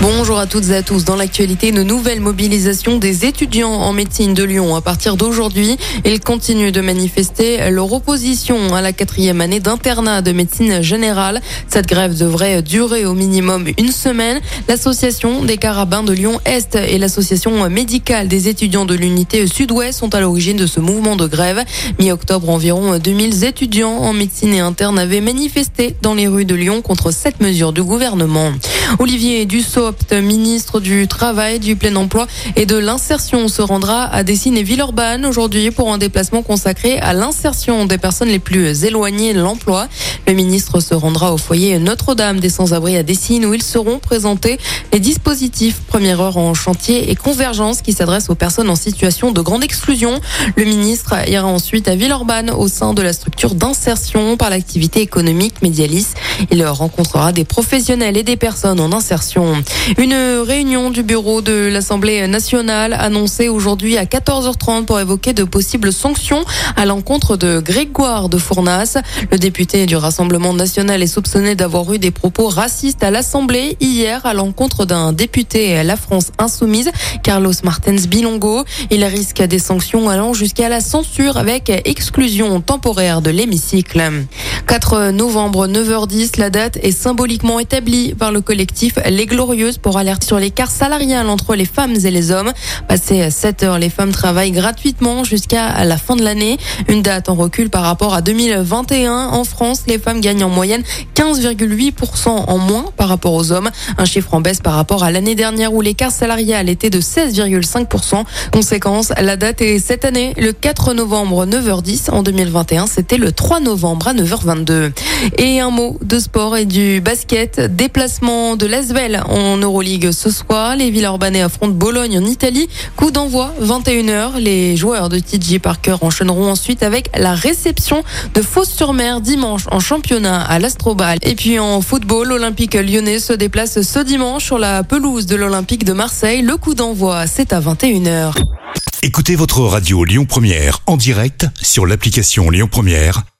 Bonjour à toutes et à tous. Dans l'actualité, une nouvelle mobilisation des étudiants en médecine de Lyon à partir d'aujourd'hui. Ils continuent de manifester leur opposition à la quatrième année d'internat de médecine générale. Cette grève devrait durer au minimum une semaine. L'association des carabins de Lyon-Est et l'association médicale des étudiants de l'unité sud-ouest sont à l'origine de ce mouvement de grève. Mi-octobre, environ 2000 étudiants en médecine et interne avaient manifesté dans les rues de Lyon contre cette mesure du gouvernement. Olivier Dussopt, ministre du Travail, du Plein Emploi et de l'Insertion, se rendra à Dessine et Villeurbanne aujourd'hui pour un déplacement consacré à l'insertion des personnes les plus éloignées de l'emploi. Le ministre se rendra au foyer Notre-Dame des Sans-Abri à Dessine où ils seront présentés les dispositifs première heure en chantier et convergence qui s'adressent aux personnes en situation de grande exclusion. Le ministre ira ensuite à Villeurbanne au sein de la structure d'insertion par l'activité économique Médialis. Il rencontrera des professionnels et des personnes en insertion. Une réunion du bureau de l'Assemblée nationale annoncée aujourd'hui à 14h30 pour évoquer de possibles sanctions à l'encontre de Grégoire de Fournas. Le député du Rassemblement national est soupçonné d'avoir eu des propos racistes à l'Assemblée hier à l'encontre d'un député La France Insoumise, Carlos Martens Bilongo. Il risque des sanctions allant jusqu'à la censure avec exclusion temporaire de l'hémicycle. 4 novembre, 9h10, la date est symboliquement établie par le collectif Les Glorieuses pour alerter sur l'écart salarial entre les femmes et les hommes. Passé 7 heures, les femmes travaillent gratuitement jusqu'à la fin de l'année. Une date en recul par rapport à 2021. En France, les femmes gagnent en moyenne 15,8% en moins par rapport aux hommes. Un chiffre en baisse par rapport à l'année dernière où l'écart salarial était de 16,5%. Conséquence, la date est cette année le 4 novembre 9h10. En 2021, c'était le 3 novembre à 9h22. Et un mot de sport et du basket. Déplacement de l'Asvel en Euroleague ce soir. Les Villeurbanais affrontent Bologne en Italie. Coup d'envoi 21h. Les joueurs de TJ Parker enchaîneront ensuite avec la réception de Fos-sur-Mer dimanche en championnat à l'Astrobal. Et puis en football, l'Olympique lyonnais se déplace ce dimanche sur la pelouse de l'Olympique de Marseille. Le coup d'envoi, c'est à 21h. Écoutez votre radio Lyon Première en direct sur l'application Lyon Première,